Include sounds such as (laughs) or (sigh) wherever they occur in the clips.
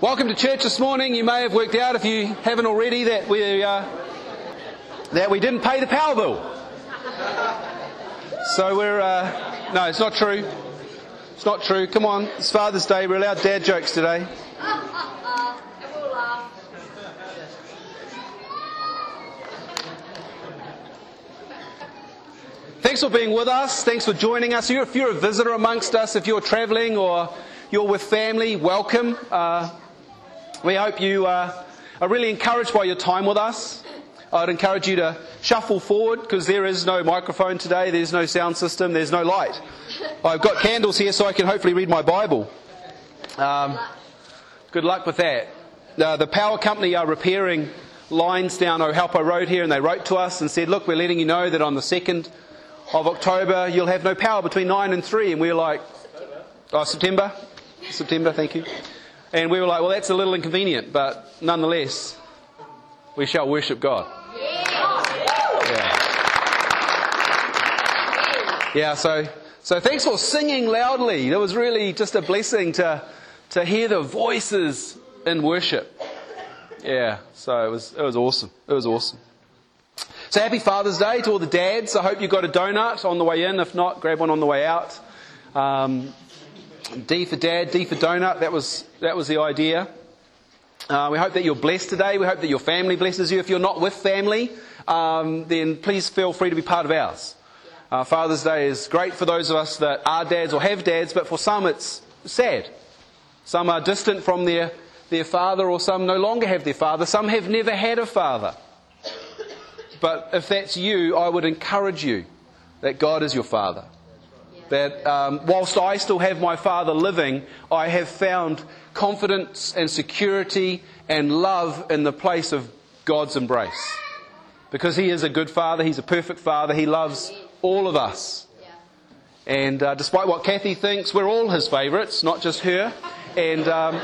Welcome to church this morning. You may have worked out, if you haven't already, that we uh, that we didn't pay the power bill. So we're uh, no, it's not true. It's not true. Come on, it's Father's Day. We're allowed dad jokes today. Thanks for being with us. Thanks for joining us. If you're a visitor amongst us, if you're travelling or you're with family, welcome. Uh, we hope you uh, are really encouraged by your time with us. I'd encourage you to shuffle forward because there is no microphone today, there's no sound system, there's no light. I've got candles here so I can hopefully read my Bible. Um, good luck with that. Uh, the power company are repairing lines down Ohaupo Road here and they wrote to us and said, Look, we're letting you know that on the 2nd of October you'll have no power between 9 and 3. And we were like, Oh, September? September, thank you. And we were like, well, that's a little inconvenient, but nonetheless, we shall worship God. Yeah. Yeah, so, so thanks for singing loudly. It was really just a blessing to, to hear the voices in worship. Yeah, so it was, it was awesome. It was awesome. So happy Father's Day to all the dads. I hope you got a donut on the way in. If not, grab one on the way out. Um, D for dad, D for donut. That was, that was the idea. Uh, we hope that you're blessed today. We hope that your family blesses you. If you're not with family, um, then please feel free to be part of ours. Uh, Father's Day is great for those of us that are dads or have dads, but for some it's sad. Some are distant from their, their father, or some no longer have their father. Some have never had a father. But if that's you, I would encourage you that God is your father that um, whilst I still have my Father living, I have found confidence and security and love in the place of God's embrace. Because He is a good Father, He's a perfect Father, He loves all of us. And uh, despite what Kathy thinks, we're all His favourites, not just her. And, um,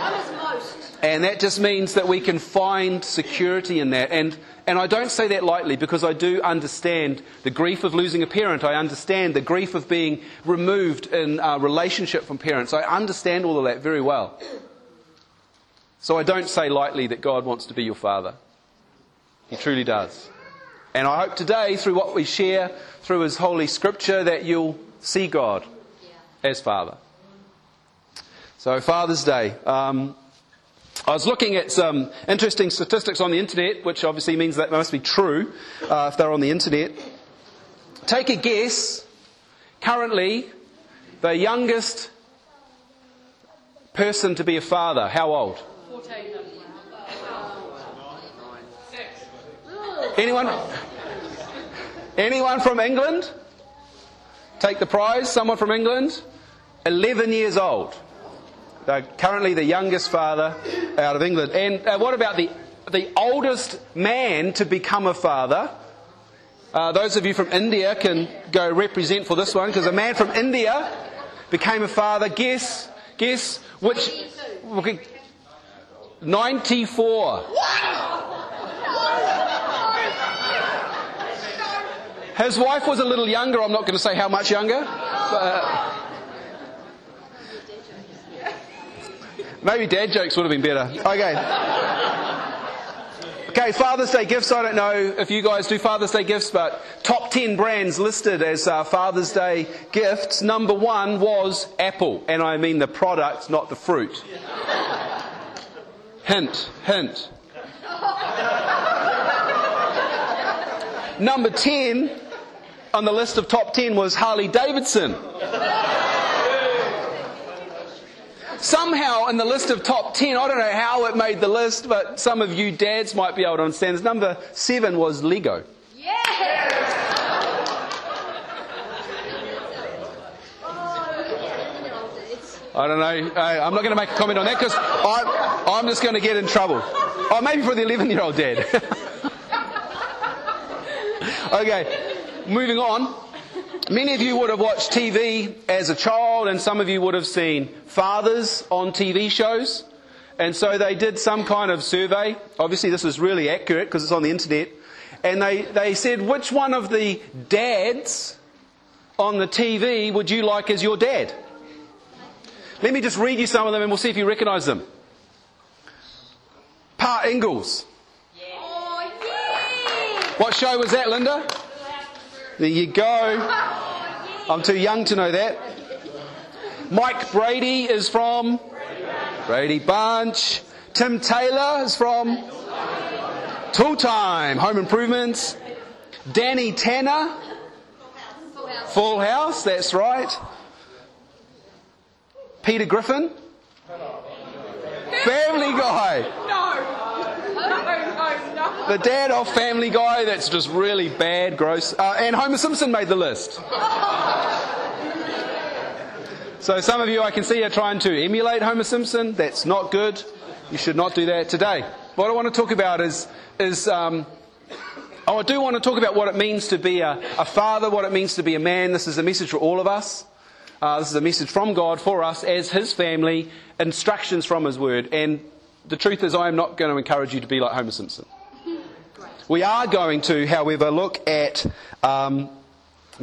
and that just means that we can find security in that. And and I don't say that lightly because I do understand the grief of losing a parent. I understand the grief of being removed in a relationship from parents. I understand all of that very well. So I don't say lightly that God wants to be your father. He truly does. And I hope today, through what we share through His Holy Scripture, that you'll see God as Father. So, Father's Day. Um, I was looking at some interesting statistics on the internet, which obviously means that they must be true uh, if they're on the internet. Take a guess. Currently, the youngest person to be a father, how old? 14. Anyone? Anyone from England? Take the prize. Someone from England? 11 years old. They're currently the youngest father out of England. And uh, what about the, the oldest man to become a father? Uh, those of you from India can go represent for this one because a man from India became a father. Guess, guess which? 94. His wife was a little younger. I'm not going to say how much younger. But, Maybe dad jokes would have been better. Okay. Okay, Father's Day gifts. I don't know if you guys do Father's Day gifts, but top 10 brands listed as uh, Father's Day gifts. Number one was Apple, and I mean the product, not the fruit. hint, hint. Number 10 on the list of top 10 was Harley Davidson. Somehow in the list of top 10, I don't know how it made the list, but some of you dads might be able to understand. Number seven was Lego. Yeah! I don't know. I'm not going to make a comment on that because I'm, I'm just going to get in trouble. Oh, maybe for the 11 year old dad. (laughs) okay, moving on. Many of you would have watched TV as a child, and some of you would have seen fathers on TV shows. And so they did some kind of survey. Obviously, this is really accurate because it's on the internet. And they, they said, which one of the dads on the TV would you like as your dad? Let me just read you some of them and we'll see if you recognize them. Grandpa Ingalls. Oh, yeah. What show was that, Linda? There you go. (laughs) I'm too young to know that. Mike Brady is from Brady Bunch. Tim Taylor is from Tool Time, Home Improvements. Danny Tanner, Full house. Full House, that's right. Peter Griffin, (laughs) Family Guy. No. No. The (laughs) dad of Family Guy, that's just really bad, gross. Uh, and Homer Simpson made the list. So some of you I can see are trying to emulate Homer Simpson. That's not good. You should not do that today. What I want to talk about is, is um, oh, I do want to talk about what it means to be a, a father, what it means to be a man. This is a message for all of us. Uh, this is a message from God for us as His family, instructions from His Word. And the truth is, I am not going to encourage you to be like Homer Simpson. (laughs) We are going to, however, look at um,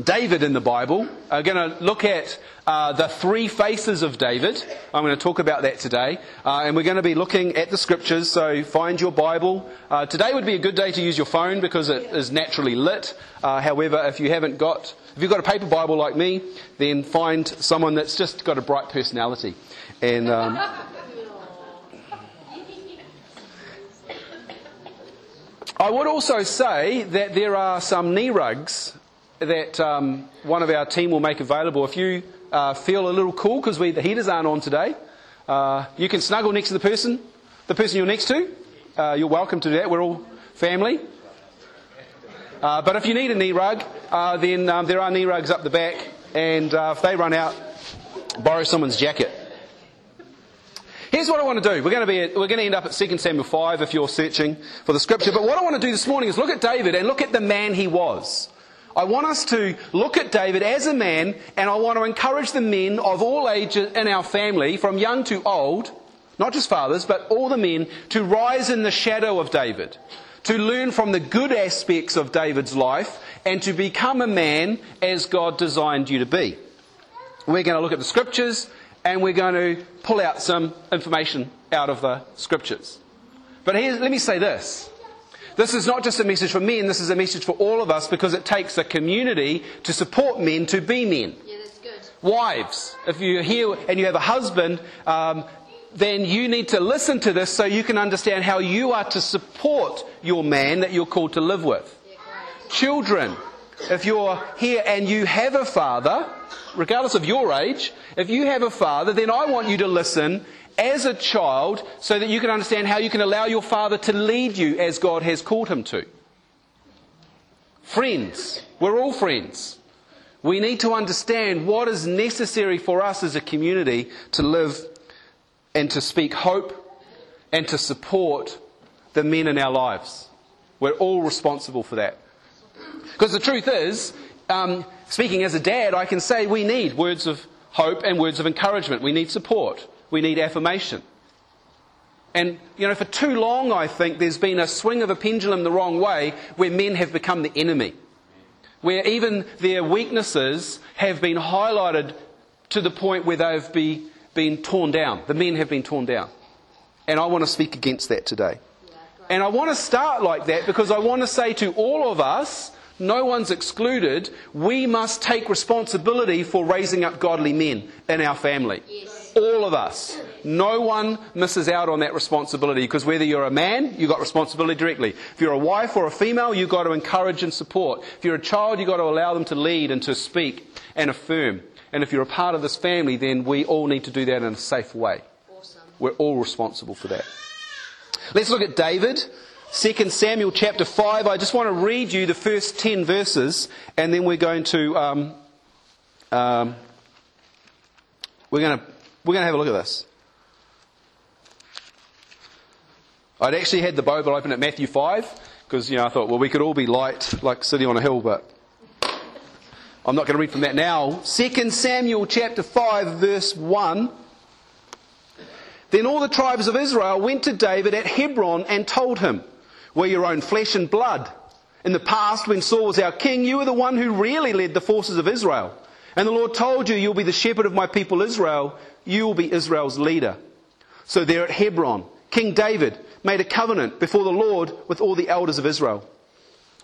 David in the Bible. We're going to look at uh, the three faces of David. I'm going to talk about that today. Uh, and we're going to be looking at the scriptures, so find your Bible. Uh, today would be a good day to use your phone because it is naturally lit. Uh, however, if you haven't got, if you've got a paper Bible like me, then find someone that's just got a bright personality. And um, (laughs) I would also say that there are some knee rugs that um, one of our team will make available. If you uh, feel a little cool because the heaters aren't on today, uh, you can snuggle next to the person, the person you're next to. Uh, you're welcome to do that. We're all family. Uh, but if you need a knee rug, uh, then um, there are knee rugs up the back, and uh, if they run out, borrow someone's jacket. Here's what I want to do. We're going to be we're going to end up at 2 Samuel 5 if you're searching for the scripture. But what I want to do this morning is look at David and look at the man he was. I want us to look at David as a man and I want to encourage the men of all ages in our family, from young to old, not just fathers, but all the men, to rise in the shadow of David. To learn from the good aspects of David's life and to become a man as God designed you to be. We're going to look at the scriptures and we're going to pull out some information out of the scriptures. But here, let me say this. This is not just a message for men, this is a message for all of us because it takes a community to support men to be men. Yeah, that's good. Wives, if you're here and you have a husband, um, then you need to listen to this so you can understand how you are to support your man that you're called to live with. Yeah. Children, if you're here and you have a father, regardless of your age, if you have a father, then I want you to listen as a child so that you can understand how you can allow your father to lead you as God has called him to. Friends, we're all friends. We need to understand what is necessary for us as a community to live and to speak hope and to support the men in our lives. We're all responsible for that. Because the truth is, um, speaking as a dad, I can say we need words of hope and words of encouragement. We need support. We need affirmation. And, you know, for too long, I think there's been a swing of a pendulum the wrong way where men have become the enemy. Where even their weaknesses have been highlighted to the point where they've be, been torn down. The men have been torn down. And I want to speak against that today. And I want to start like that because I want to say to all of us, no one's excluded, we must take responsibility for raising up godly men in our family. Yes. All of us. No one misses out on that responsibility because whether you're a man, you've got responsibility directly. If you're a wife or a female, you've got to encourage and support. If you're a child, you've got to allow them to lead and to speak and affirm. And if you're a part of this family, then we all need to do that in a safe way. Awesome. We're all responsible for that. Let's look at David. 2 Samuel chapter 5. I just want to read you the first 10 verses and then we're going to, um, um, we're going to, we're going to have a look at this. I'd actually had the Bible open at Matthew 5 because, you know, I thought, well, we could all be light like City on a Hill, but I'm not going to read from that now. 2 Samuel chapter 5 verse 1. Then all the tribes of Israel went to David at Hebron and told him, We're your own flesh and blood. In the past, when Saul was our king, you were the one who really led the forces of Israel. And the Lord told you, You'll be the shepherd of my people Israel. You will be Israel's leader. So there at Hebron, King David made a covenant before the Lord with all the elders of Israel.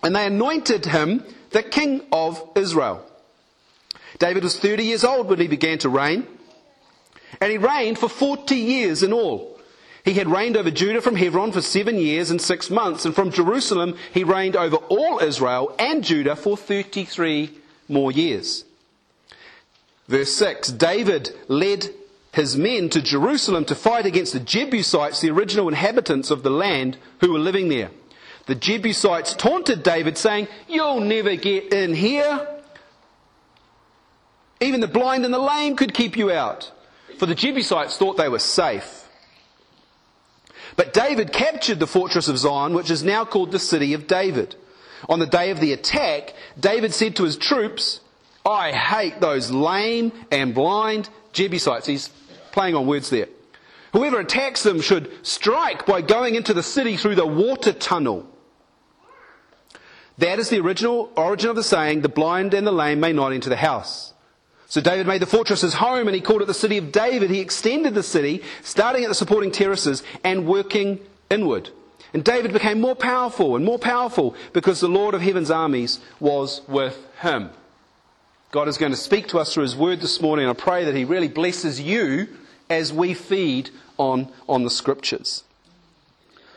And they anointed him the king of Israel. David was 30 years old when he began to reign, and he reigned for 40 years in all. He had reigned over Judah from Hebron for seven years and six months, and from Jerusalem he reigned over all Israel and Judah for 33 more years. Verse 6 David led his men to Jerusalem to fight against the Jebusites, the original inhabitants of the land who were living there. The Jebusites taunted David, saying, You'll never get in here. Even the blind and the lame could keep you out. For the Jebusites thought they were safe. But David captured the fortress of Zion, which is now called the city of David. On the day of the attack, David said to his troops, I hate those lame and blind Jebusites. He's playing on words there. Whoever attacks them should strike by going into the city through the water tunnel. That is the original origin of the saying, the blind and the lame may not enter the house. So David made the fortress his home and he called it the city of David. He extended the city, starting at the supporting terraces and working inward. And David became more powerful and more powerful because the Lord of heaven's armies was with him. God is going to speak to us through his word this morning. And I pray that he really blesses you as we feed on, on the scriptures.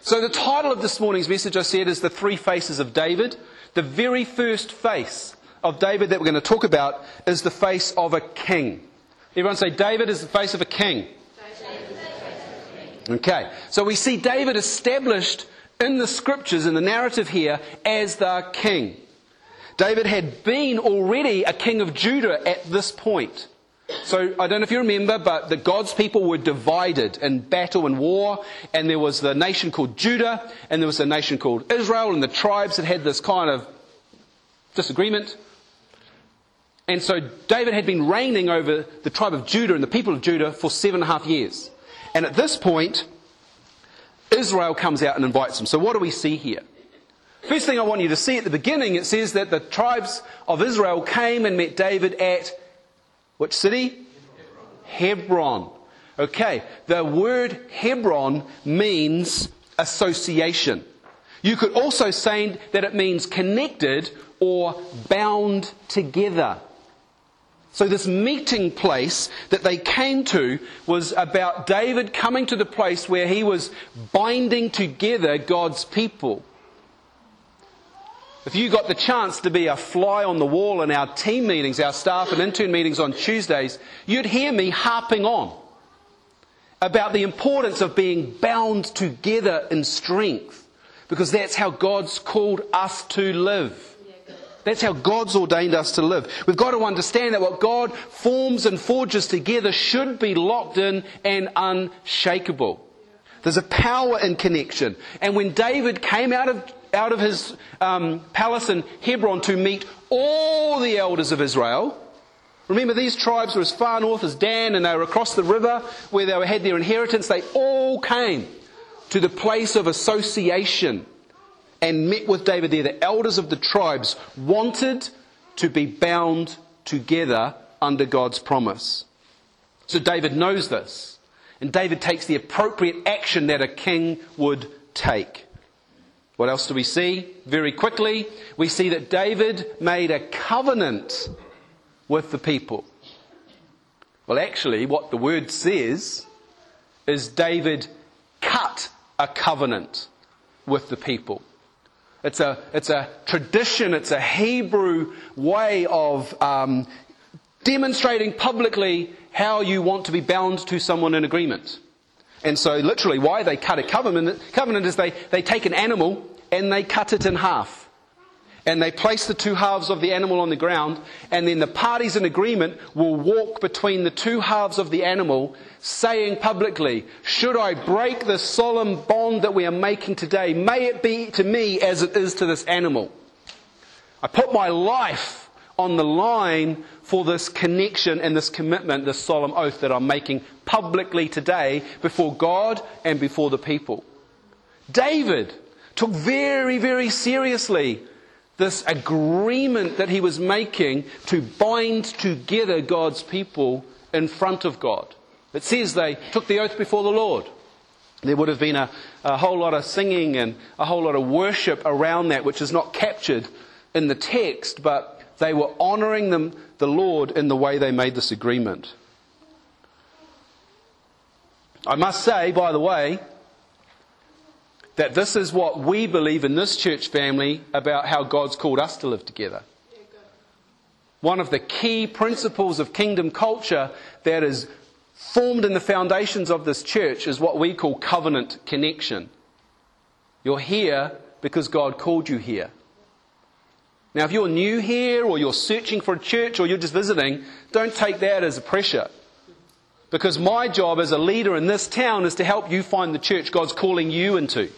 So the title of this morning's message, I said, is The Three Faces of David. The very first face of David that we're going to talk about is the face of a king. Everyone say, David is the face of a king. Okay, so we see David established in the scriptures, in the narrative here, as the king. David had been already a king of Judah at this point. So I don't know if you remember, but the God's people were divided in battle and war, and there was the nation called Judah, and there was a nation called Israel, and the tribes that had this kind of disagreement. And so David had been reigning over the tribe of Judah and the people of Judah for seven and a half years. And at this point, Israel comes out and invites him. So what do we see here? First thing I want you to see at the beginning, it says that the tribes of Israel came and met David at which city? Hebron. Okay, the word Hebron means association. You could also say that it means connected or bound together. So, this meeting place that they came to was about David coming to the place where he was binding together God's people. If you got the chance to be a fly on the wall in our team meetings, our staff and intern meetings on Tuesdays, you'd hear me harping on about the importance of being bound together in strength because that's how God's called us to live. That's how God's ordained us to live. We've got to understand that what God forms and forges together should be locked in and unshakable. There's a power in connection. And when David came out of, out of his um, palace in Hebron to meet all the elders of Israel, remember these tribes were as far north as Dan and they were across the river where they had their inheritance. They all came to the place of association and met with David there. The elders of the tribes wanted to be bound together under God's promise. So David knows this. And David takes the appropriate action that a king would take. What else do we see? Very quickly, we see that David made a covenant with the people. Well, actually, what the word says is David cut a covenant with the people. It's a, it's a tradition, it's a Hebrew way of um, demonstrating publicly how you want to be bound to someone in agreement. And so, literally, why they cut a covenant, covenant is they, they take an animal and they cut it in half and they place the two halves of the animal on the ground, and then the parties in agreement will walk between the two halves of the animal, saying publicly, Should I break the solemn bond that we are making today, may it be to me as it is to this animal. I put my life on the line for this connection and this commitment, this solemn oath that I'm making publicly today before God and before the people. David took very, very seriously this agreement that he was making to bind together God's people in front of God. It says they took the oath before the Lord. there would have been a, a whole lot of singing and a whole lot of worship around that, which is not captured in the text, but they were honoring them, the Lord in the way they made this agreement. I must say, by the way, that this is what we believe in this church family about how God's called us to live together. One of the key principles of kingdom culture that is formed in the foundations of this church is what we call covenant connection. You're here because God called you here. Now, if you're new here or you're searching for a church or you're just visiting, don't take that as a pressure. Because my job as a leader in this town is to help you find the church God's calling you into.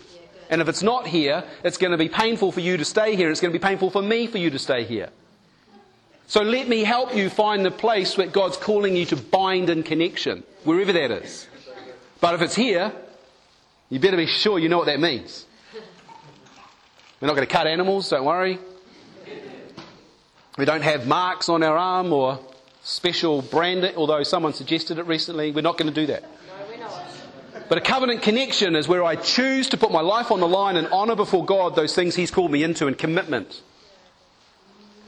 And if it's not here, it's going to be painful for you to stay here. It's going to be painful for me for you to stay here. So let me help you find the place where God's calling you to bind in connection, wherever that is. But if it's here, you better be sure you know what that means. We're not going to cut animals, don't worry. We don't have marks on our arm or special branding, although someone suggested it recently. We're not going to do that. But a covenant connection is where I choose to put my life on the line and honour before God those things He's called me into and commitment.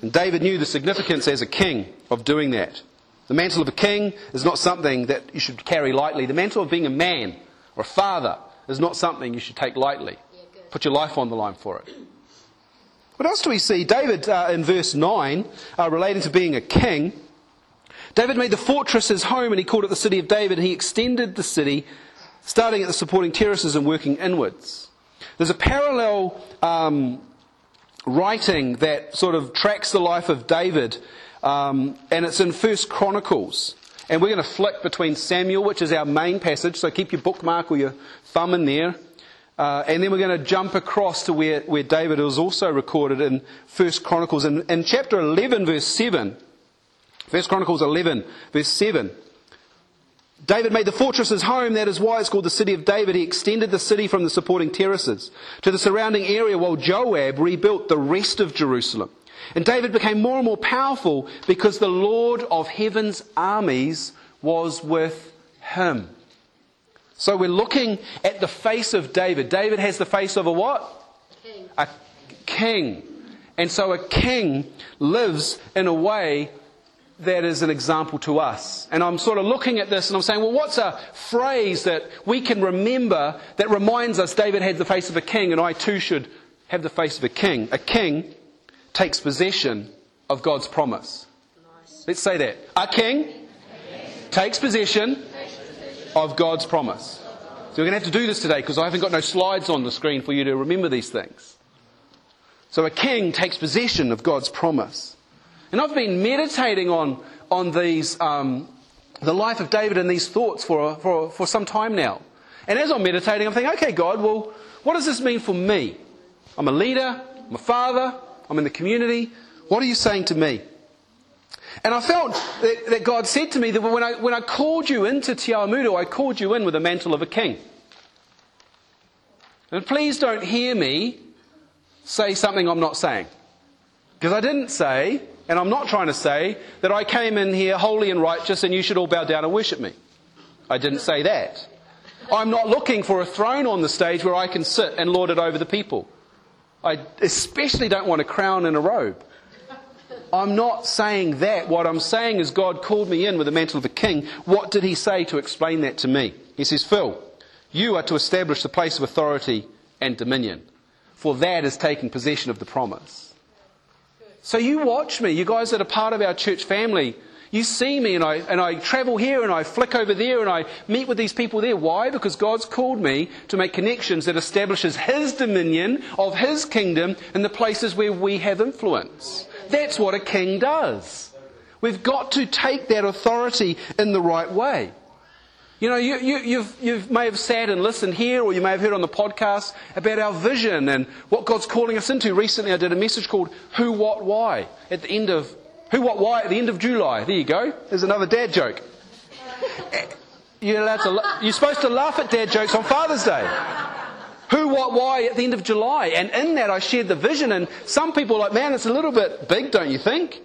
And David knew the significance as a king of doing that. The mantle of a king is not something that you should carry lightly. The mantle of being a man or a father is not something you should take lightly. Put your life on the line for it. What else do we see? David, uh, in verse 9, uh, relating to being a king, David made the fortress his home and he called it the city of David. He extended the city, starting at the supporting terraces and working inwards. There's a parallel um, writing that sort of tracks the life of David, um, and it's in First Chronicles. And we're going to flick between Samuel, which is our main passage, so keep your bookmark or your thumb in there. Uh, and then we're going to jump across to where, where David is also recorded in First Chronicles. In, in chapter 11, verse 7, First Chronicles 11, verse 7, David made the fortress his home. That is why it's called the city of David. He extended the city from the supporting terraces to the surrounding area while Joab rebuilt the rest of Jerusalem. And David became more and more powerful because the Lord of heaven's armies was with him. So we're looking at the face of David. David has the face of a what? King. A king. And so a king lives in a way that is an example to us. And I'm sort of looking at this and I'm saying, well, what's a phrase that we can remember that reminds us David had the face of a king and I too should have the face of a king? A king takes possession of God's promise. Let's say that. A king takes possession of God's promise. So we're going to have to do this today because I haven't got no slides on the screen for you to remember these things. So a king takes possession of God's promise. And I've been meditating on, on these, um, the life of David and these thoughts for, for, for some time now. And as I'm meditating, I'm thinking, okay, God, well, what does this mean for me? I'm a leader, I'm a father, I'm in the community. What are you saying to me? And I felt that, that God said to me that when I, when I called you into Te I called you in with the mantle of a king. And please don't hear me say something I'm not saying. Because I didn't say, and I'm not trying to say, that I came in here holy and righteous and you should all bow down and worship me. I didn't say that. I'm not looking for a throne on the stage where I can sit and lord it over the people. I especially don't want a crown and a robe. I'm not saying that. What I'm saying is God called me in with the mantle of a king. What did he say to explain that to me? He says, Phil, you are to establish the place of authority and dominion, for that is taking possession of the promise. So you watch me, you guys that are part of our church family. You see me and I, and I travel here and I flick over there and I meet with these people there. Why? Because God's called me to make connections that establishes His dominion of His kingdom in the places where we have influence. That's what a king does. We've got to take that authority in the right way. You know, you, you you've, you've may have sat and listened here, or you may have heard on the podcast about our vision and what God's calling us into. Recently, I did a message called Who, What, Why at the end of Who, What, Why at the end of July. There you go. There's another dad joke. (laughs) You're, allowed to, you're supposed to laugh at dad jokes on Father's Day. Who, what, why at the end of July. And in that, I shared the vision. And some people are like, man, it's a little bit big, don't you think?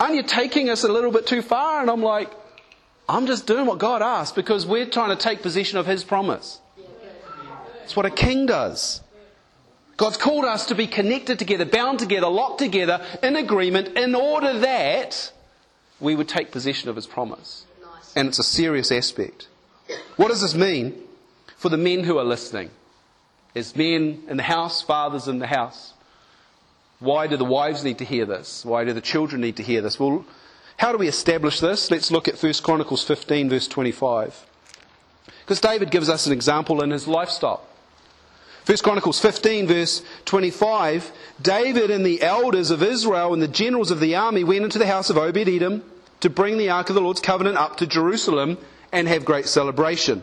Aren't you taking us a little bit too far? And I'm like, I'm just doing what God asked because we're trying to take possession of His promise. It's what a king does. God's called us to be connected together, bound together, locked together, in agreement, in order that we would take possession of his promise. And it's a serious aspect. What does this mean for the men who are listening? As men in the house, fathers in the house. Why do the wives need to hear this? Why do the children need to hear this? Well, how do we establish this? Let's look at 1 Chronicles 15, verse 25. Because David gives us an example in his lifestyle. 1 Chronicles 15, verse 25 David and the elders of Israel and the generals of the army went into the house of Obed Edom to bring the ark of the Lord's covenant up to Jerusalem and have great celebration.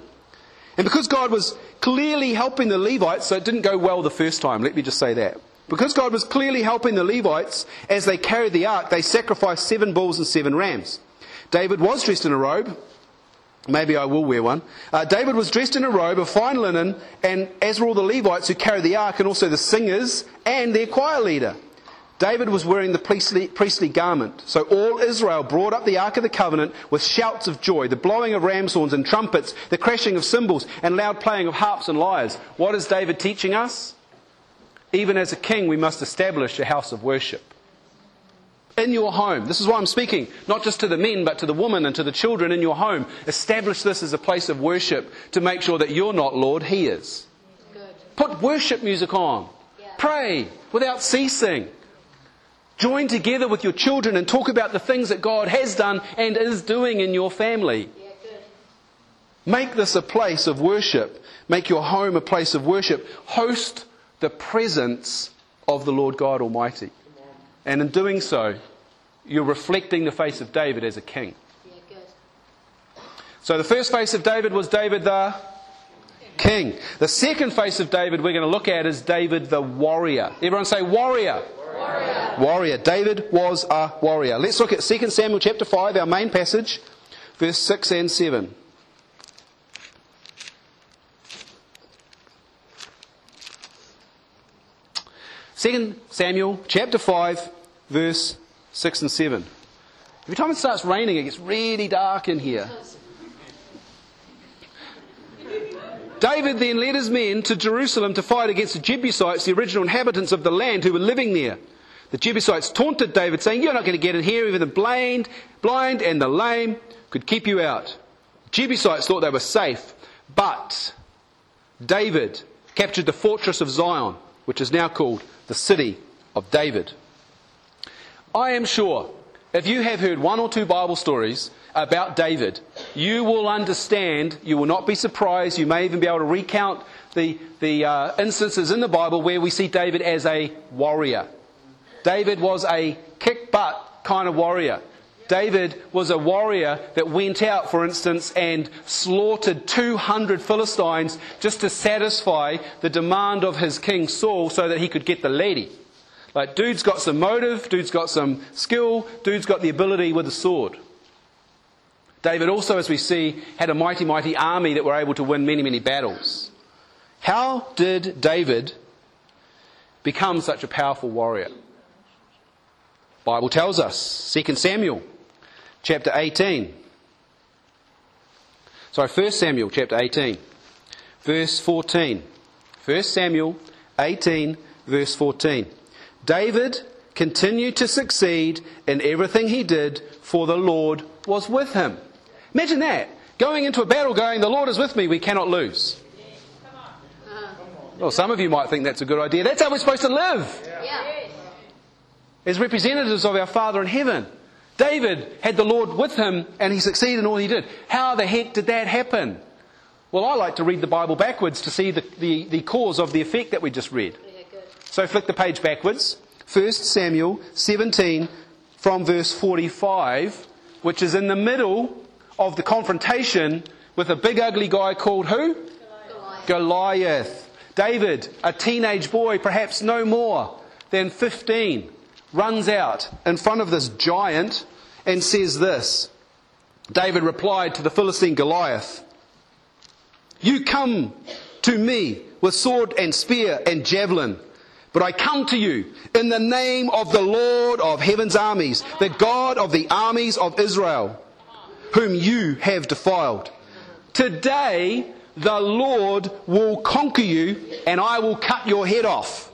And because God was clearly helping the Levites, so it didn't go well the first time, let me just say that. Because God was clearly helping the Levites as they carried the ark, they sacrificed seven bulls and seven rams. David was dressed in a robe, Maybe I will wear one. Uh, David was dressed in a robe of fine linen, and as were all the Levites who carried the ark, and also the singers and their choir leader. David was wearing the priestly, priestly garment. So all Israel brought up the ark of the covenant with shouts of joy, the blowing of ram's horns and trumpets, the crashing of cymbals, and loud playing of harps and lyres. What is David teaching us? Even as a king, we must establish a house of worship in your home. This is why I'm speaking, not just to the men, but to the women and to the children in your home. Establish this as a place of worship to make sure that you're not Lord, He is. Good. Put worship music on. Yeah. Pray without ceasing. Join together with your children and talk about the things that God has done and is doing in your family. Yeah. Make this a place of worship. Make your home a place of worship. Host the presence of the Lord God Almighty. And in doing so, you're reflecting the face of David as a king. So the first face of David was David the king. The second face of David we're going to look at is David the warrior. Everyone say warrior. Warrior. Warrior. David was a warrior. Let's look at 2 Samuel chapter 5, our main passage, verse 6 and 7. Second Samuel chapter 5, verse 6 and 7. Every time it starts raining, it gets really dark in here. David then led his men to Jerusalem to fight against the Jebusites, the original inhabitants of the land who were living there. The Jebusites taunted David, saying, You're not going to get in here, even the blind, blind and the lame could keep you out. Jebusites thought they were safe, but David captured the fortress of Zion, which is now called the city of David. I am sure if you have heard one or two Bible stories about David, you will understand, you will not be surprised, you may even be able to recount the, the uh, instances in the Bible where we see David as a warrior. David was a kick butt kind of warrior. David was a warrior that went out, for instance, and slaughtered 200 Philistines just to satisfy the demand of his king Saul so that he could get the lady. Like, dude's got some motive, dude's got some skill, dude's got the ability with a sword. David also, as we see, had a mighty, mighty army that were able to win many, many battles. How did David become such a powerful warrior? Bible tells us, 2 Samuel chapter 18. Sorry, 1 Samuel chapter 18, verse 14. 1 Samuel 18, verse 14. David continued to succeed in everything he did, for the Lord was with him. Imagine that. Going into a battle going, the Lord is with me, we cannot lose. Well, some of you might think that's a good idea. That's how we're supposed to live Yeah. as representatives of our Father in heaven. David had the Lord with him and he succeeded in all he did. How the heck did that happen? Well, I like to read the Bible backwards to see the, the, the cause of the effect that we just read. Yeah. So flick the page backwards. 1 Samuel 17 from verse 45, which is in the middle of the confrontation with a big ugly guy called who? Goliath. Goliath. David, a teenage boy, perhaps no more than 15, runs out in front of this giant and says this. David replied to the Philistine Goliath, You come to me with sword and spear and javelin, but I come to you in the name of the Lord of heaven's armies, the God of the armies of Israel, whom you have defiled. Today, the Lord will conquer you, and I will cut your head off.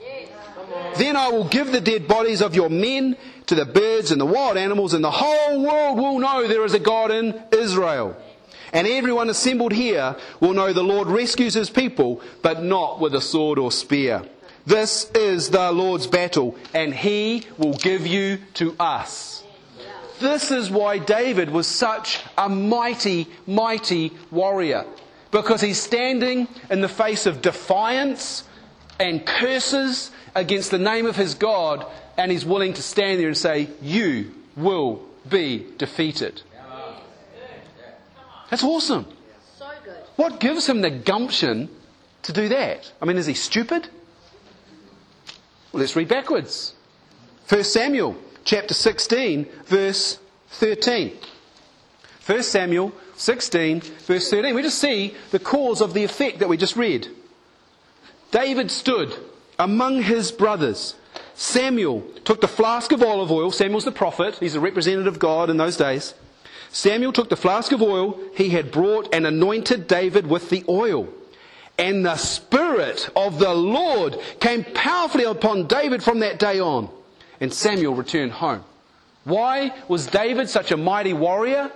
Then I will give the dead bodies of your men to the birds and the wild animals, and the whole world will know there is a God in Israel. And everyone assembled here will know the Lord rescues his people, but not with a sword or spear. This is the Lord's battle, and he will give you to us. This is why David was such a mighty, mighty warrior. Because he's standing in the face of defiance and curses against the name of his God, and he's willing to stand there and say, You will be defeated. That's awesome. So good. What gives him the gumption to do that? I mean, is he stupid? Well, let's read backwards. 1 Samuel chapter 16, verse 13. 1 Samuel 16, verse 13. We just see the cause of the effect that we just read. David stood among his brothers. Samuel took the flask of olive oil. Samuel's the prophet. He's a representative of God in those days. Samuel took the flask of oil he had brought and anointed David with the oil. And the Spirit of the Lord came powerfully upon David from that day on. And Samuel returned home. Why was David such a mighty warrior?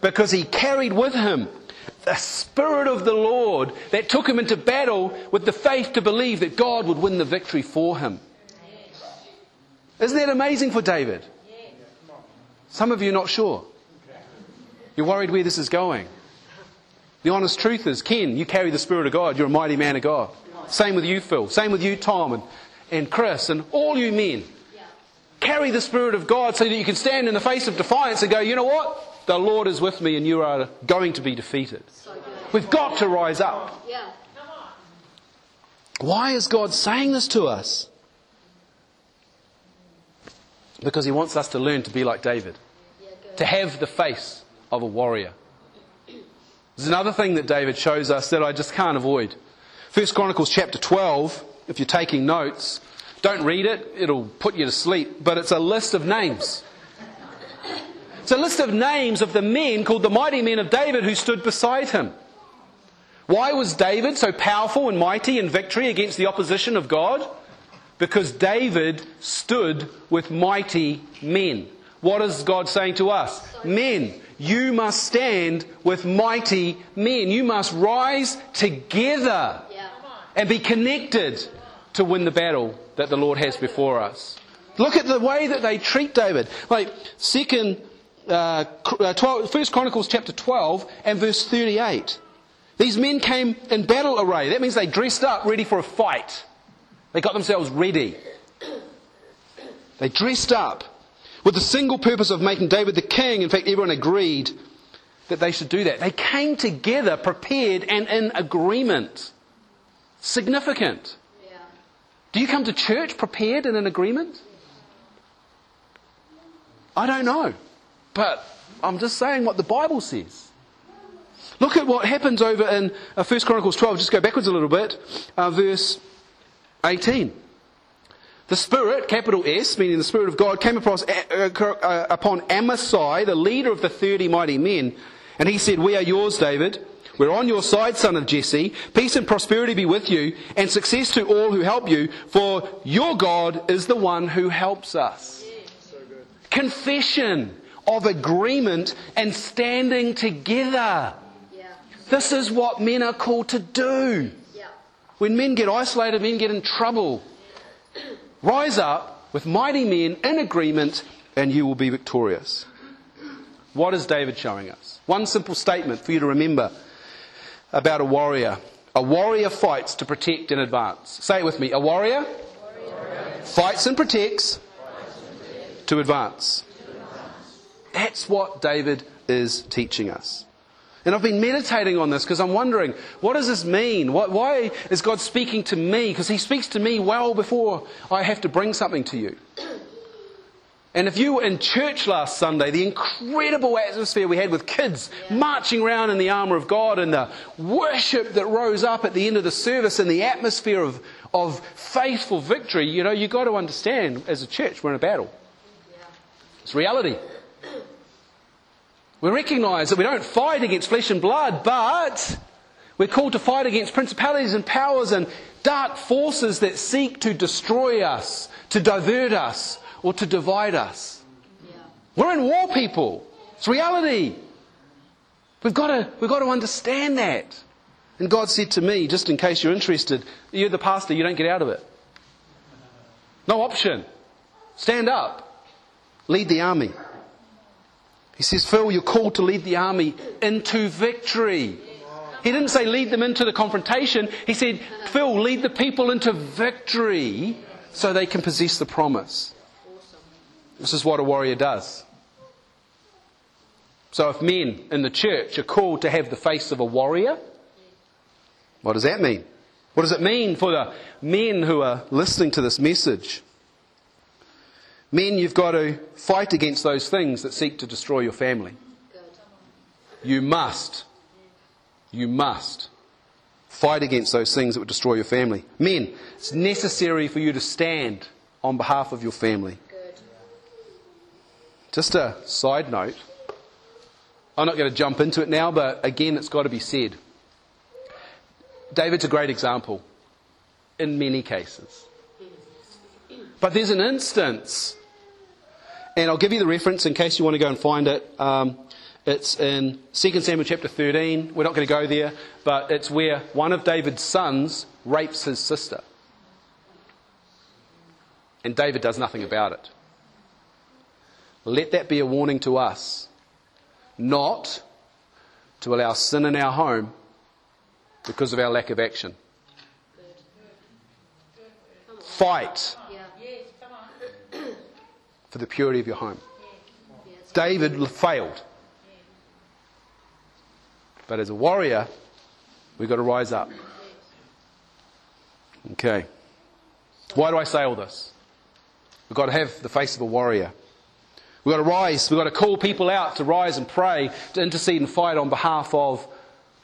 Because he carried with him the Spirit of the Lord that took him into battle with the faith to believe that God would win the victory for him. Isn't that amazing for David? Some of you are not sure. You're worried where this is going. The honest truth is, Ken, you carry the Spirit of God. You're a mighty man of God. Same with you, Phil. Same with you, Tom, and, and Chris, and all you men. Carry the Spirit of God so that you can stand in the face of defiance and go, you know what? The Lord is with me and you are going to be defeated. So. We've got to rise up. Yeah. Why is God saying this to us? Because He wants us to learn to be like David, Yeah, to have the face of a warrior. There's another thing that David shows us that I just can't avoid. First Chronicles chapter 12, if you're taking notes, don't read it, it'll put you to sleep, but it's a list of names. It's a list of names of the men called the mighty men of David who stood beside him. Why was David so powerful and mighty in victory against the opposition of God? Because David stood with mighty men. What is God saying to us? Men, you must stand with mighty men. You must rise together and be connected to win the battle that the Lord has before us. Look at the way that they treat David. Like second, uh, uh, 12, First Chronicles chapter 12 and verse 38. These men came in battle array. That means they dressed up ready for a fight. They got themselves ready. They dressed up with the single purpose of making David the king. In fact, everyone agreed that they should do that. They came together prepared and in agreement. Significant. Yeah. Do you come to church prepared and in agreement? I don't know. But I'm just saying what the Bible says. Look at what happens over in uh, 1 Chronicles 12. Just go backwards a little bit. Uh, verse 18. The Spirit, capital S, meaning the Spirit of God, came across, uh, uh, upon Amasai, the leader of the 30 mighty men. And he said, We are yours, David. We're on your side, son of Jesse. Peace and prosperity be with you, and success to all who help you, for your God is the one who helps us. Confession of agreement and standing together. Yeah. This is what men are called to do. Yeah. When men get isolated, men get in trouble. Rise up with mighty men in agreement, and you will be victorious. What is David showing us? One simple statement for you to remember about a warrior. A warrior fights to protect and advance. Say it with me. A warrior, fights and protects to advance. That's what David is teaching us. And I've been meditating on this because I'm wondering, what does this mean? Why, is God speaking to me? Because He speaks to me well before I have to bring something to you. And if you were in church last Sunday, the incredible atmosphere we had with kids marching around in the armour of God and the worship that rose up at the end of the service and the atmosphere of, of faithful victory, you know, you've got to understand as a church, we're in a battle. It's reality. We recognize that we don't fight against flesh and blood, but We're called to fight against principalities and powers and dark forces that seek to destroy us, to divert us, or to divide us. Yeah. We're in war, people. It's reality. We've got to, we've got to understand that. And God said to me, just in case you're interested, you're the pastor, you don't get out of it. No option. Stand up. Lead the army. He says, Phil, you're called to lead the army into victory. He didn't say lead them into the confrontation. He said, Phil, lead the people into victory so they can possess the promise. This is what a warrior does. So if men in the church are called to have the face of a warrior, what does that mean? What does it mean for the men who are listening to this message? Men, you've got to fight against those things that seek to destroy your family. You must. You must fight against those things that would destroy your family. Men, it's necessary for you to stand on behalf of your family. Just a side note. I'm not going to jump into it now, but again, it's got to be said. David's a great example in many cases. But there's an instance, and I'll give you the reference in case you want to go and find it. Um, it's in 2 Samuel chapter 13. We're not going to go there, but it's where one of David's sons rapes his sister. And David does nothing about it. Let that be a warning to us not to allow sin in our home because of our lack of action. Fight. For the purity of your home. David failed. But as a warrior, we've got to rise up. Okay. Why do I say all this? We've got to have the face of a warrior. We've got to rise. We've got to call people out to rise and pray, to intercede and fight on behalf of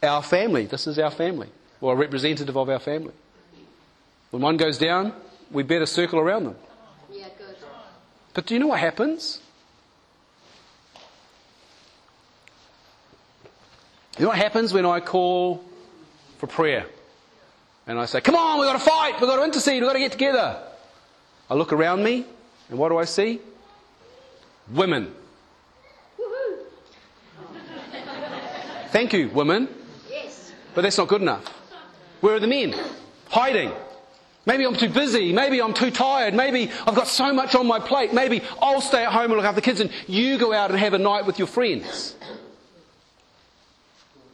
our family. This is our family, or a representative of our family. When one goes down, we better circle around them. But do you know what happens? You know what happens when I call for prayer? And I say, come on, we've got to fight, we've got to intercede, we've got to get together. I look around me, and what do I see? Women. Thank you, women. Yes. But that's not good enough. Where are the men? Hiding. Maybe I'm too busy. Maybe I'm too tired. Maybe I've got so much on my plate. Maybe I'll stay at home and look after the kids and you go out and have a night with your friends.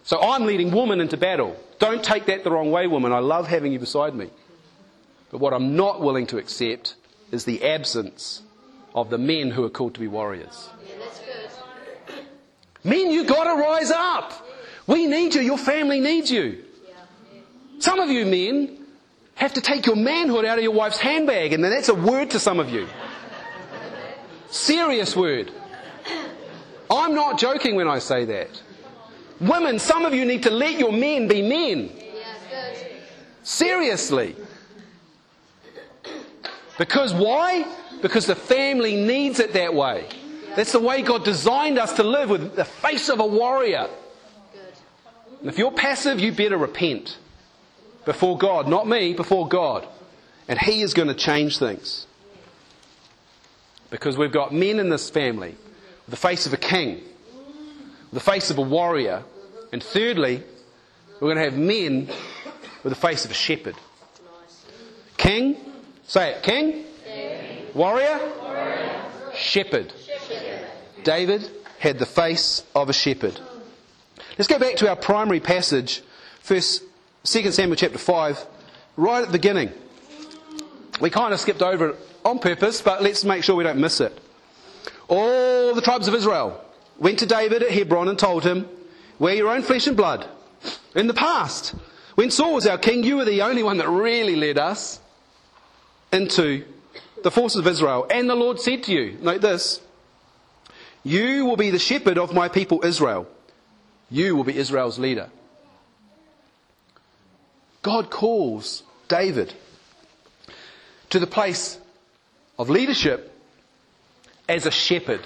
So I'm leading woman into battle. Don't take that the wrong way, woman. I love having you beside me. But what I'm not willing to accept is the absence of the men who are called to be warriors. Men, you gotta rise up. We need you. Your family needs you. Some of you men have to take your manhood out of your wife's handbag, and then that's a word to some of you. Serious word. I'm not joking when I say that. Women, some of you need to let your men be men. Seriously. Because why? Because the family needs it that way. That's the way God designed us to live with the face of a warrior. And if you're passive, you better repent before God, not me, before God. And He is going to change things. Because we've got men in this family with the face of a king, with the face of a warrior, and thirdly, we're going to have men with the face of a shepherd. King, say it, king, warrior, shepherd. David had the face of a shepherd. Let's go back to our primary passage, first, 2 Samuel chapter 5, right at the beginning. We kind of skipped over it on purpose, but let's make sure we don't miss it. All the tribes of Israel went to David at Hebron and told him, We're your own flesh and blood. In the past, when Saul was our king, you were the only one that really led us into the forces of Israel. And the Lord said to you, note this, you will be the shepherd of my people Israel. You will be Israel's leader. God calls David to the place of leadership as a shepherd.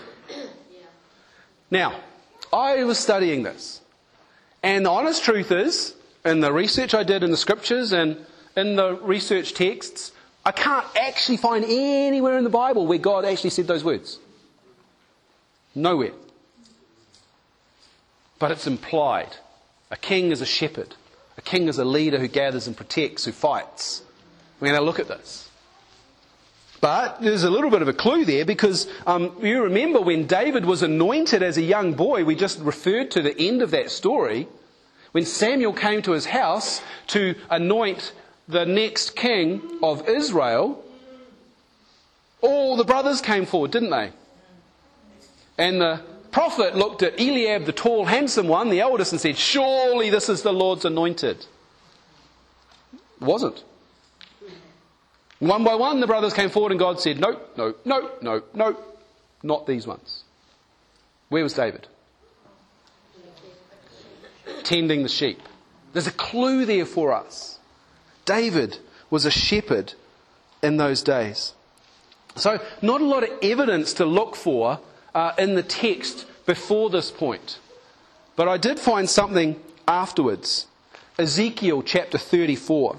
Now, I was studying this, and the honest truth is, in the research I did in the scriptures and in the research texts, I can't actually find anywhere in the Bible where God actually said those words. Nowhere. But it's implied. A king is a shepherd. King is a leader who gathers and protects, who fights. We're going to look at this. But there's a little bit of a clue there because um, you remember when David was anointed as a young boy, we just referred to the end of that story. When Samuel came to his house to anoint the next king of Israel, all the brothers came forward, didn't they? And the prophet looked at Eliab, the tall, handsome one, the eldest, and said, Surely this is the Lord's anointed. It wasn't. One by one, the brothers came forward, and God said, No, no, no, no, no, not these ones. Where was David? Tending the sheep. There's a clue there for us. David was a shepherd in those days. So, not a lot of evidence to look for uh, in the text before this point. But I did find something afterwards. Ezekiel chapter 34.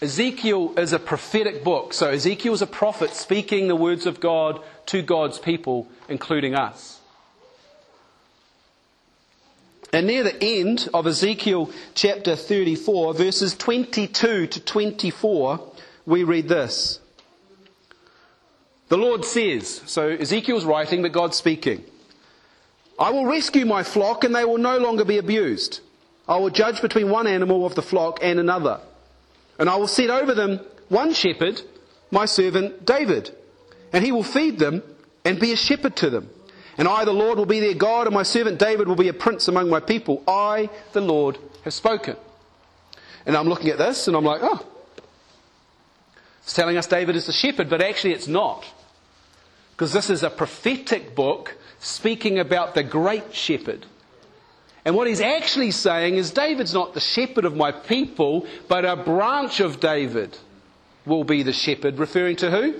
Ezekiel is a prophetic book. So Ezekiel is a prophet speaking the words of God to God's people, including us. And near the end of Ezekiel chapter 34, verses 22 to 24, we read this. The Lord says, so Ezekiel's writing, but God's speaking. I will rescue my flock and they will no longer be abused. I will judge between one animal of the flock and another. And I will set over them one shepherd, my servant David. And he will feed them and be a shepherd to them. And I, the Lord, will be their God, and my servant David will be a prince among my people. I, the Lord, have spoken. And I'm looking at this and I'm like, oh. It's telling us David is the shepherd, but actually it's not. Because this is a prophetic book speaking about the great shepherd. And what he's actually saying is David's not the shepherd of my people, but a branch of David will be the shepherd, referring to who?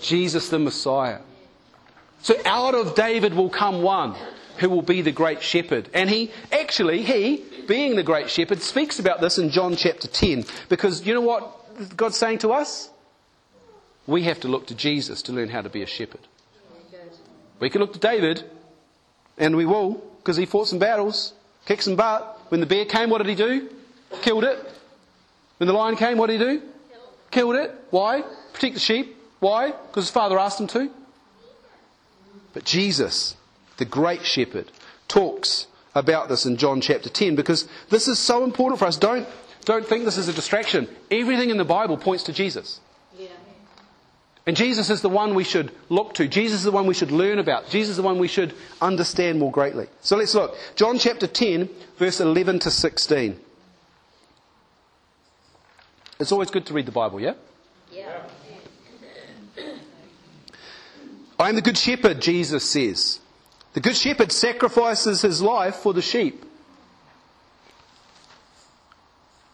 Jesus the Messiah. So out of David will come one who will be the great shepherd. And he, actually, he, being the great shepherd, speaks about this in John chapter 10. Because you know what God's saying to us? We have to look to Jesus to learn how to be a shepherd. We can look to David, and we will, because he fought some battles, kicked some butt. When the bear came, what did he do? Killed it. When the lion came, what did he do? Killed it. Why? Protect the sheep. Why? Because his father asked him to. But Jesus, the great shepherd, talks about this in John chapter 10 because this is so important for us. Don't, don't think this is a distraction. Everything in the Bible points to Jesus. And Jesus is the one we should look to. Jesus is the one we should learn about. Jesus is the one we should understand more greatly. So let's look. John chapter 10, verse 11 to 16. It's always good to read the Bible, yeah? Yeah. I am the good shepherd, Jesus says. The good shepherd sacrifices his life for the sheep.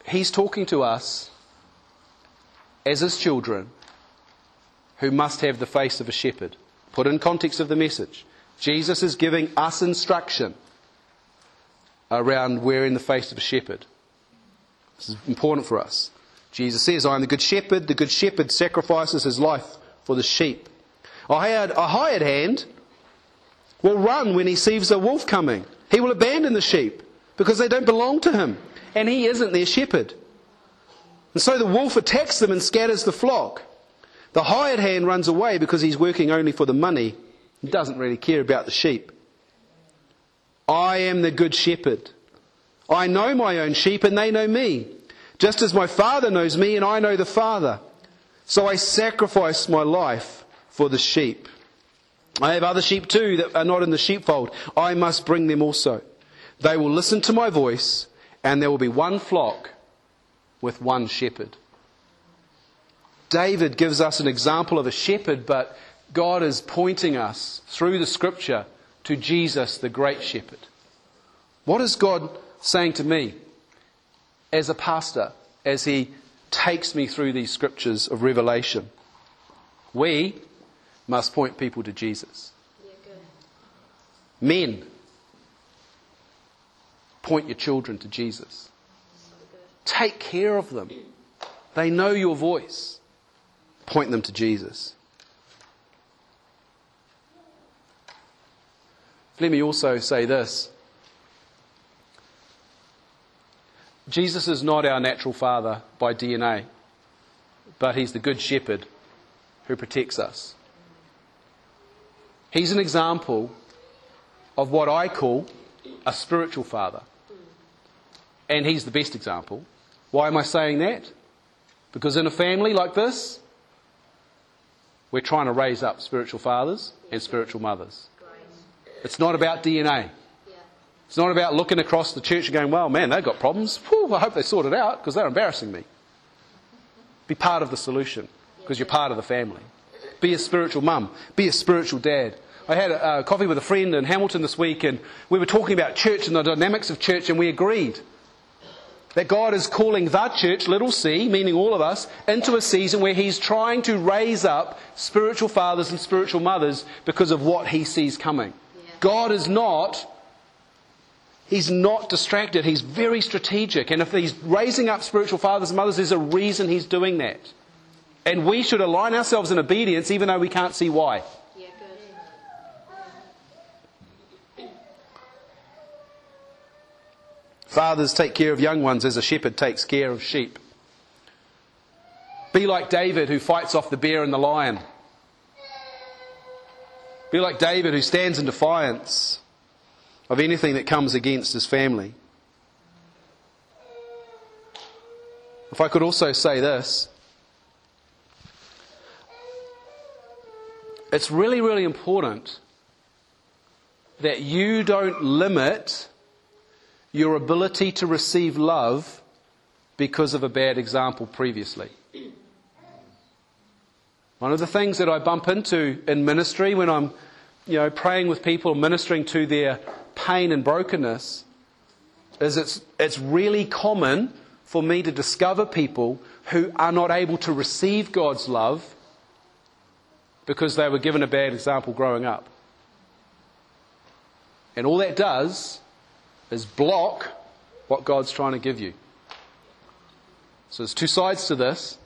He's talking to us as his children who must have the face of a shepherd. Put in context of the message. Jesus is giving us instruction around wearing the face of a shepherd. This is important for us. Jesus says, I am the good shepherd. The good shepherd sacrifices his life for the sheep. A hired, a hired hand will run when he sees a wolf coming. He will abandon the sheep because they don't belong to him, and he isn't their shepherd. And so the wolf attacks them and scatters the flock. The hired hand runs away because he's working only for the money and doesn't really care about the sheep. I am the good shepherd. I know my own sheep and they know me, just as my Father knows me and I know the Father. So I sacrifice my life for the sheep. I have other sheep too that are not in the sheepfold. I must bring them also. They will listen to my voice, and there will be one flock with one shepherd. David gives us an example of a shepherd, but God is pointing us through the scripture to Jesus, the great shepherd. What is God saying to me as a pastor as he takes me through these scriptures of Revelation? We must point people to Jesus. Men, point your children to Jesus. Take care of them. They know your voice. Point them to Jesus. Let me also say this Jesus is not our natural father by DNA, but he's the good shepherd who protects us. He's an example of what I call a spiritual father. And he's the best example. Why am I saying that? Because in a family like this, we're trying to raise up spiritual fathers and spiritual mothers. It's not about DNA. It's not about looking across the church and going, well, man, they've got problems. Whew, I hope they sort it out because they're embarrassing me. Be part of the solution because you're part of the family. Be a spiritual mum. Be a spiritual dad. I had a, a coffee with a friend in Hamilton this week and we were talking about church and the dynamics of church and we agreed that God is calling that church, little c, meaning all of us, into a season where He's trying to raise up spiritual fathers and spiritual mothers because of what He sees coming. God is not He's not distracted. He's very strategic. And if he's raising up spiritual fathers and mothers, there's a reason he's doing that. And we should align ourselves in obedience even though we can't see why. Yeah, good. Fathers take care of young ones as a shepherd takes care of sheep. Be like David who fights off the bear and the lion. Be like David who stands in defiance of anything that comes against his family. If I could also say this, it's really, really important that you don't limit your ability to receive love because of a bad example previously. One of the things that I bump into in ministry when I'm, you know, praying with people, ministering to their pain and brokenness, is it's, it's really common for me to discover people who are not able to receive God's love because they were given a bad example growing up. And all that does is block what God's trying to give you. So there's two sides to this,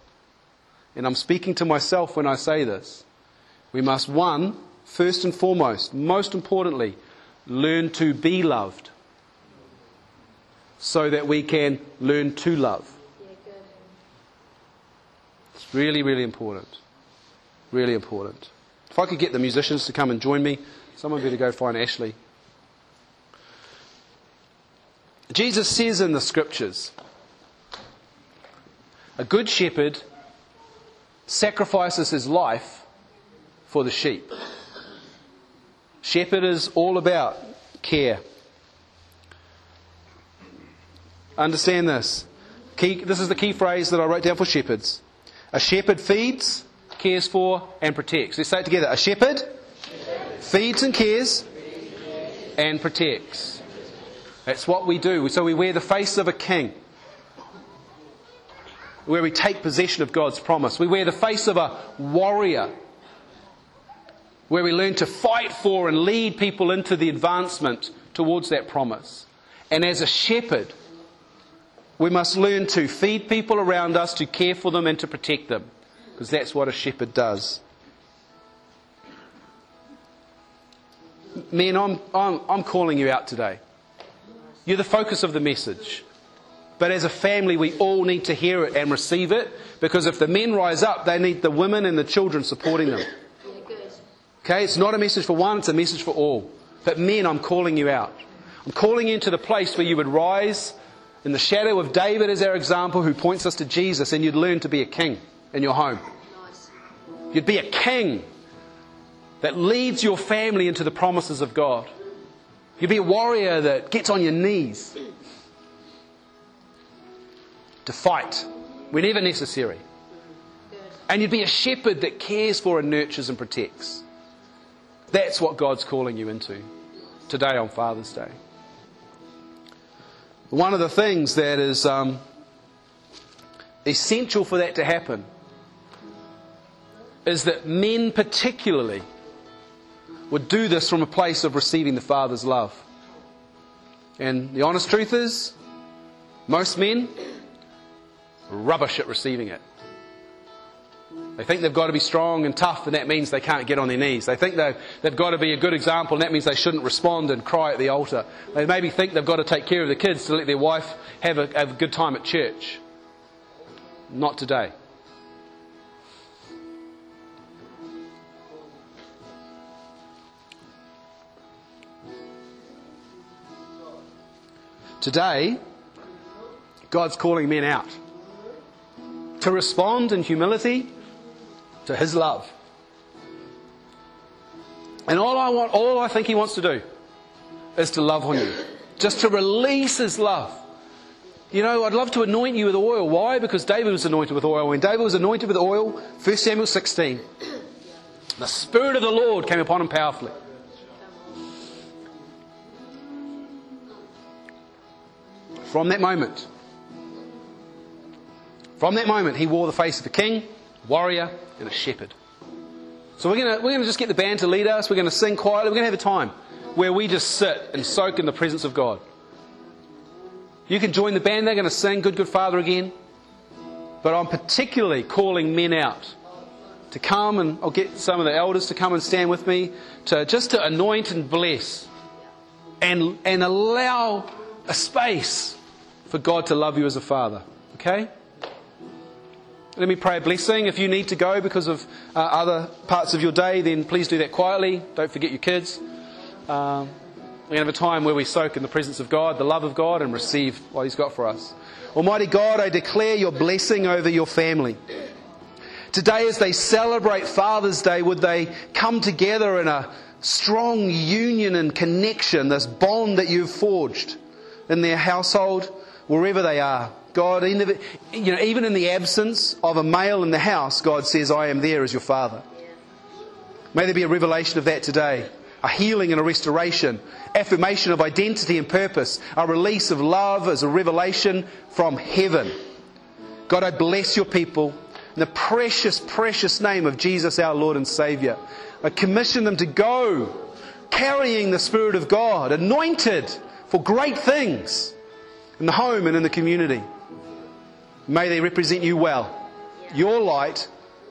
and I'm speaking to myself when I say this. We must, one, first and foremost, most importantly, learn to be loved so that we can learn to love. It's really, really important. Really important. If I could get the musicians to come and join me, someone better go find Ashley. Jesus says in the scriptures, a good shepherd sacrifices his life for the sheep. Shepherd is all about care. Understand this. Key, this is the key phrase that I wrote down for shepherds. A shepherd feeds, cares for, and protects. Let's say it together. A shepherd feeds and cares and protects. That's what we do. So we wear the face of a king. Where we take possession of God's promise. We wear the face of a warrior where we learn to fight for and lead people into the advancement towards that promise. And as a shepherd, we must learn to feed people around us, to care for them, and to protect them, because that's what a shepherd does. Men, I'm, I'm, I'm calling you out today. You're the focus of the message. But as a family, we all need to hear it and receive it, because if the men rise up, they need the women and the children supporting them. Okay, it's not a message for one, it's a message for all. But men, I'm calling you out. I'm calling you into the place where you would rise in the shadow of David as our example, who points us to Jesus, and you'd learn to be a king in your home. You'd be a king that leads your family into the promises of God. You'd be a warrior that gets on your knees to fight whenever necessary. And you'd be a shepherd that cares for and nurtures and protects. That's what God's calling you into today on Father's Day. One of the things that is um, essential for that to happen is that men, particularly, would do this from a place of receiving the Father's love. And the honest truth is, most men rubbish at receiving it. They think they've got to be strong and tough, and that means they can't get on their knees. They think they've, they've got to be a good example, and that means they shouldn't respond and cry at the altar. They maybe think they've got to take care of the kids to let their wife have a, have a good time at church. Not today. Today, God's calling men out to respond in humility to His love. And all I want, all I think He wants to do is to love on you. Just to release His love. You know, I'd love to anoint you with oil. Why? Because David was anointed with oil. When David was anointed with oil, 1 Samuel 16, the Spirit of the Lord came upon him powerfully. From that moment, from that moment, he wore the face of a king, warrior, and a shepherd. So we're going we're gonna just get the band to lead us. We're going to sing quietly. We're going to have a time where we just sit and soak in the presence of God. You can join the band. They're going to sing Good, Good Father again. But I'm particularly calling men out to come and I'll get some of the elders to come and stand with me to just to anoint and bless and, and allow a space for God to love you as a father. Okay? Let me pray a blessing. If you need to go because of uh, other parts of your day, then please do that quietly. Don't forget your kids. Um, we're going to have a time where we soak in the presence of God, the love of God, and receive what He's got for us. Almighty God, I declare your blessing over your family. Today, as they celebrate Father's Day, would they come together in a strong union and connection, this bond that you've forged in their household, wherever they are. God, you know, even in the absence of a male in the house, God says, I am there as your father. May there be a revelation of that today. A healing and a restoration, affirmation of identity and purpose, a release of love as a revelation from heaven. God, I bless your people in the precious, precious name of Jesus, our Lord and Savior. I commission them to go carrying the Spirit of God, anointed for great things in the home and in the community. May they represent you well, your light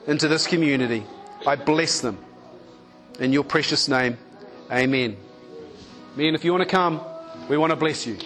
into this community. I bless them. In your precious name, amen. Men, if you want to come, we want to bless you.